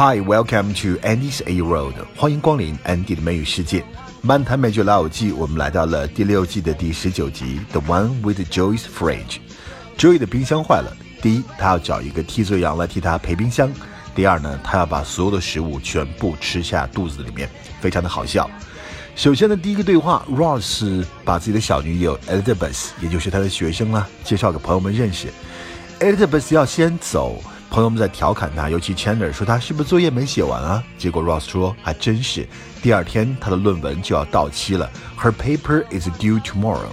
Hi, welcome to Andy's A Road，欢迎光临 Andy 的美语世界。漫谈美剧老友记，我们来到了第六季的第十九集，The One with Joey's Fridge。Joey 的冰箱坏了，第一，他要找一个替罪羊来替他赔冰箱；第二呢，他要把所有的食物全部吃下肚子里面，非常的好笑。首先呢，第一个对话，Ross 把自己的小女友 Elizabeth，也就是他的学生啦，介绍给朋友们认识。Elizabeth 要先走。朋友们在调侃他，尤其 Chandler 说他是不是作业没写完啊？结果 Ross 说还真是，第二天他的论文就要到期了。Her paper is due tomorrow。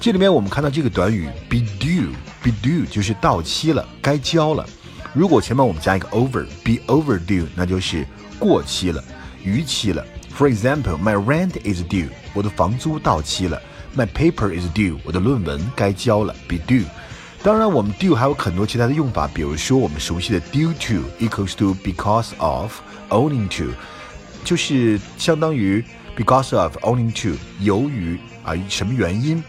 这里面我们看到这个短语 be due，be due 就是到期了，该交了。如果前面我们加一个 over，be overdue，那就是过期了，逾期了。For example，my rent is due，我的房租到期了。My paper is due，我的论文该交了，be due。当然，我们 due 还有很多其他的用法，比如说我们熟悉的 due to equals to because of owning to，就是相当于 because of owning to，由于啊什么原因。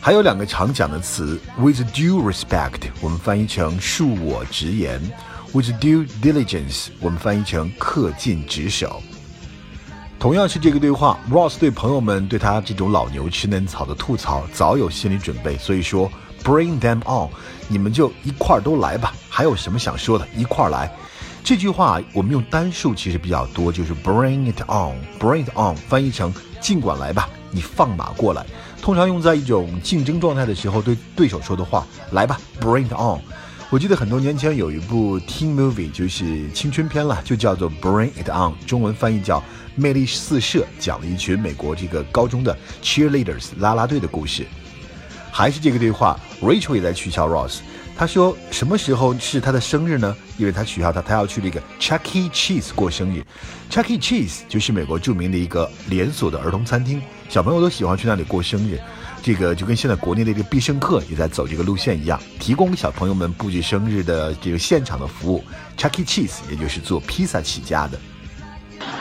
还有两个常讲的词，with due respect，我们翻译成恕我直言；with due diligence，我们翻译成恪尽职守。同样是这个对话，Ross 对朋友们对他这种老牛吃嫩草的吐槽早有心理准备，所以说。Bring them on，你们就一块儿都来吧。还有什么想说的？一块儿来。这句话我们用单数其实比较多，就是 bring it on，bring it on，翻译成尽管来吧，你放马过来。通常用在一种竞争状态的时候，对对手说的话，来吧，bring it on。我记得很多年前有一部 teen movie，就是青春片了，就叫做 Bring it on，中文翻译叫魅力四射，讲了一群美国这个高中的 cheerleaders 啦啦队的故事。还是这个对话，Rachel 也在取笑 Ross。他说：“什么时候是他的生日呢？因为他取笑他，他要去这个 Chuck E. Cheese 过生日。Chuck E. Cheese 就是美国著名的一个连锁的儿童餐厅，小朋友都喜欢去那里过生日。这个就跟现在国内的这个必胜客也在走这个路线一样，提供小朋友们布置生日的这个现场的服务。Chuck E. Cheese 也就是做披萨起家的。”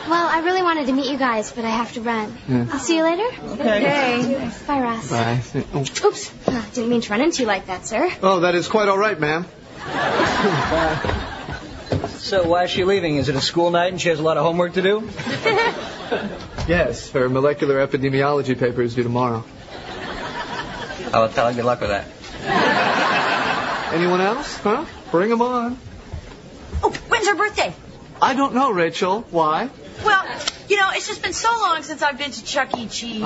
Well, I really wanted to meet you guys, but I have to run. Yeah. I'll see you later. Okay. Bye, Ross. Bye. Oh. Oops. Uh, didn't mean to run into you like that, sir. Oh, that is quite all right, ma'am. so why is she leaving? Is it a school night and she has a lot of homework to do? yes, her molecular epidemiology paper is due tomorrow. I'll tell her good luck with that. Anyone else? Huh? Bring them on. Oh, when's her birthday? I don't know, Rachel. Why? Well, you know, it's just been so long since I've been to Chuck E. Cheese.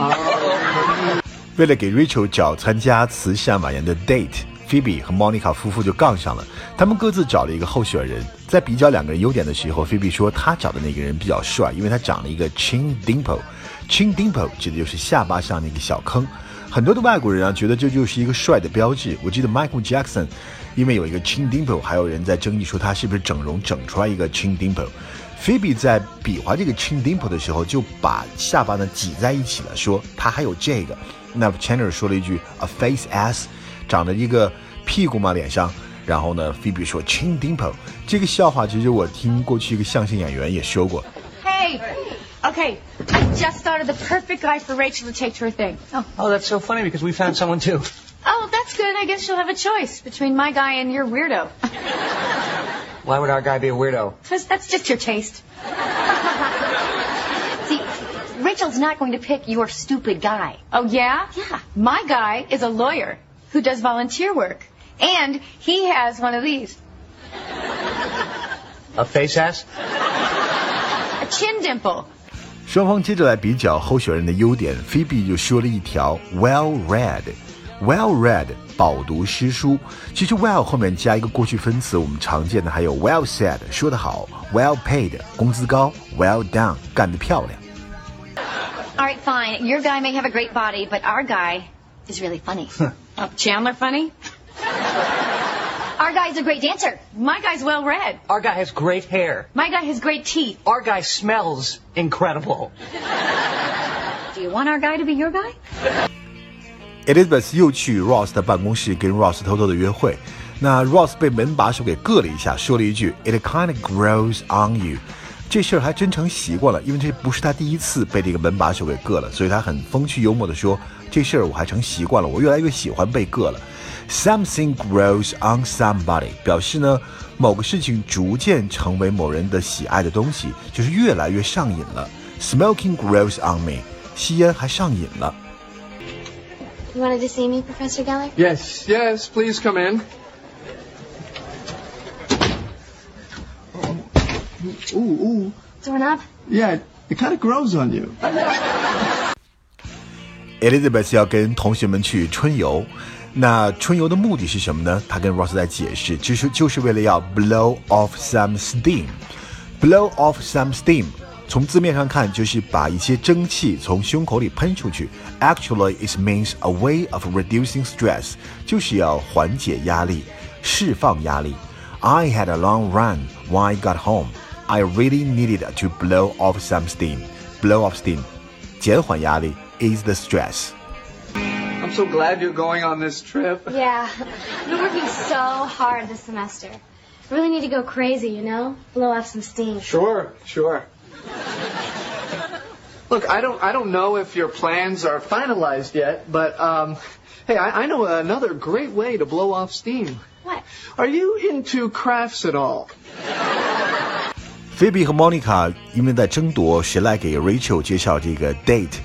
为了给 Rachel 找参加慈善晚宴的 date，Phoebe 和 Monica 夫妇就杠上了。他们各自找了一个候选人，在比较两个人优点的时候，Phoebe 说她找的那个人比较帅，因为他长了一个 chin dimple。chin dimple 指的就是下巴上那个小坑。很多的外国人啊，觉得这就是一个帅的标志。我记得 Michael Jackson，因为有一个 chin dimple，还有人在争议说他是不是整容整出来一个 chin dimple。Phoebe 在比划这个 chin dimple 的时候，就把下巴呢挤在一起了，说他还有这个。那 Chandler 说了一句 a face ass，长着一个屁股嘛脸上。然后呢，Phoebe 说 chin dimple。这个笑话其实我听过去一个相声演员也说过。Hey。Okay, I just thought of the perfect guy for Rachel to take to her thing. Oh, oh, that's so funny because we found someone too. Oh, that's good. I guess she'll have a choice between my guy and your weirdo. Why would our guy be a weirdo? Because that's just your taste. See, Rachel's not going to pick your stupid guy. Oh, yeah? Yeah. My guy is a lawyer who does volunteer work. And he has one of these. A face ass? A chin dimple. 双方接着来比较候选人的优点，Phoebe 就说了一条 well read，well read 饱读诗书。其实 well 后面加一个过去分词，我们常见的还有 well said 说得好，well paid 工资高，well done 干得漂亮。All right, fine. Your guy may have a great body, but our guy is really funny. uh, Chandler funny? Our guy's a great dancer. My guy's well read. Our guy has great hair. My guy has great teeth. Our guy smells incredible. Do you want our guy to be your guy? Elizabeth 又去 Ross 的办公室跟 Ross 偷偷的约会。那 Ross 被门把手给硌了一下，说了一句 "It kind of grows on you"，这事儿还真成习惯了，因为这不是他第一次被这个门把手给硌了，所以他很风趣幽默的说：“这事儿我还成习惯了，我越来越喜欢被硌了。” Something grows on somebody，表示呢某个事情逐渐成为某人的喜爱的东西，就是越来越上瘾了。Smoking grows on me，吸烟还上瘾了。You wanted to see me, Professor Geller? Yes, yes, please come in. Ooh, ooh. Doorknob? Yeah, it kind of grows on you. Elizabeth 要跟同学们去春游，那春游的目的是什么呢？他跟 Ross 在解释，就是就是为了要 blow off some steam。blow off some steam， 从字面上看就是把一些蒸汽从胸口里喷出去。Actually, it means a way of reducing stress，就是要缓解压力，释放压力。I had a long run when I got home. I really needed to blow off some steam. Blow off steam，减缓压力 ease the stress. I'm so glad you're going on this trip. Yeah. I've been working so hard this semester. I really need to go crazy, you know? Blow off some steam. Sure, sure. Look, I don't, I don't know if your plans are finalized yet, but um, hey, I, I know another great way to blow off steam. What? Are you into crafts at all? Phoebe 和 Monica 因为在争夺谁来给 Rachel 介绍这个 date，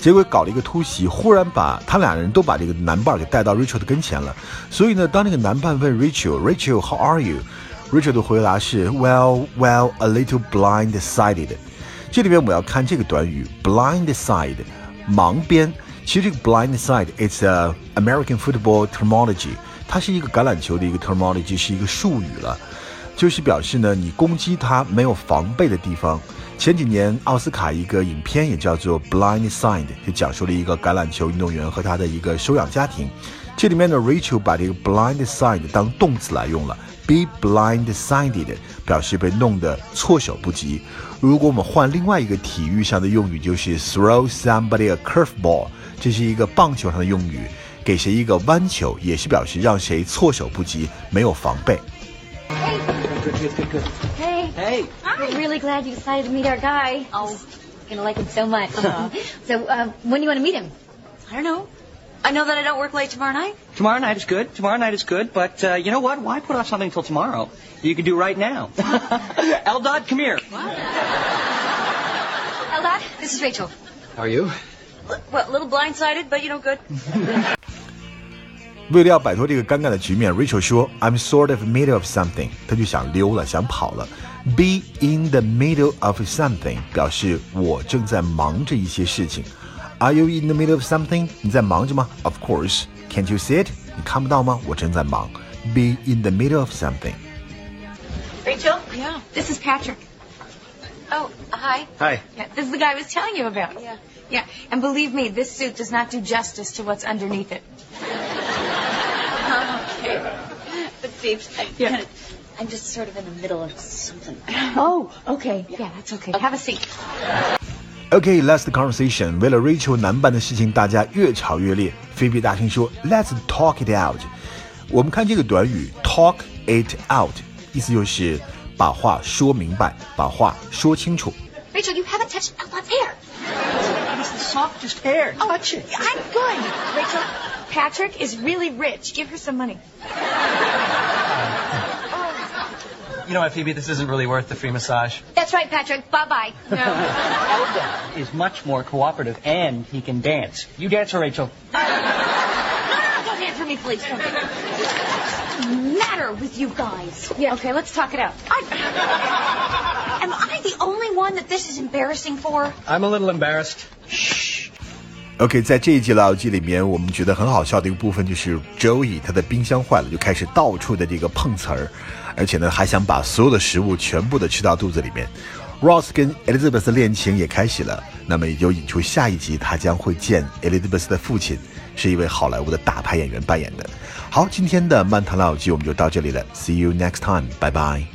结果搞了一个突袭，忽然把他俩人都把这个男伴给带到 Rachel 的跟前了。所以呢，当那个男伴问 Rachel，Rachel How are you？Rachel 的回答是 Well, well, a little blindsided。这里边我要看这个短语 blindside，盲边。其实这个 blindside it's a American football terminology，它是一个橄榄球的一个 terminology，是一个术语了。就是表示呢，你攻击他没有防备的地方。前几年奥斯卡一个影片也叫做《Blind Side》，就讲述了一个橄榄球运动员和他的一个收养家庭。这里面的 Rachel 把这个 blind side 当动词来用了，be blindsided 表示被弄得措手不及。如果我们换另外一个体育上的用语，就是 throw somebody a curveball，这是一个棒球上的用语，给谁一个弯球，也是表示让谁措手不及，没有防备。Good, good, good, good. Hey. Hey. I'm really glad you decided to meet our guy. Oh, gonna like him so much. so, uh, when do you want to meet him? I don't know. I know that I don't work late tomorrow night. Tomorrow night is good. Tomorrow night is good. But uh, you know what? Why put off something until tomorrow? You can do right now. Eldad, come here. Eldad, this is Rachel. Are you? Well, a little blindsided, but you know, good. 为了要摆脱这个尴尬的局面，Rachel 说：“I'm sort of middle of something。”她就想溜了，想跑了。Be in the middle of something 表示我正在忙着一些事情。 are you in the middle of something？你在忙着吗？Of course. Can't you see it？你看不到吗？我正在忙。Be in the middle of something. Rachel? Yeah. This is Patrick. Oh, hi. Hi. Yeah, this is the guy I was telling you about. Yeah. Yeah. And believe me, this suit does not do justice to what's underneath it. okay. But Pheebs, yeah. I'm just sort of in the middle of something. Oh, okay. Yeah, yeah that's okay. okay. Have a seat. Okay, last conversation。为了 Rachel 男伴的事情，大家越吵越烈。菲比大声说：“Let's talk it out。”我们看这个短语 “talk it out”，意思就是把话说明白，把话说清楚。 Rachel, you haven't touched Eldad's hair. It's the softest hair. Touch it. I'm good. Rachel, Patrick is really rich. Give her some money. You know what, Phoebe? This isn't really worth the free massage. That's right, Patrick. Bye-bye. Eldad is much more cooperative, and he can dance. You dance for Rachel. No, no, no, don't answer me, please. Don't. What's matter with you guys? Yeah, okay, let's talk it out. Am I the only one that this is embarrassing for? I'm a little embarrassed. OK，在这一集老友记里面，我们觉得很好笑的一个部分就是 Joey 他的冰箱坏了，就开始到处的这个碰瓷儿，而且呢还想把所有的食物全部的吃到肚子里面。Ross 跟 Elizabeth 的恋情也开始了，那么也就引出下一集他将会见 Elizabeth 的父亲，是一位好莱坞的大牌演员扮演的。好，今天的漫谈老友记我们就到这里了，See you next time，拜拜。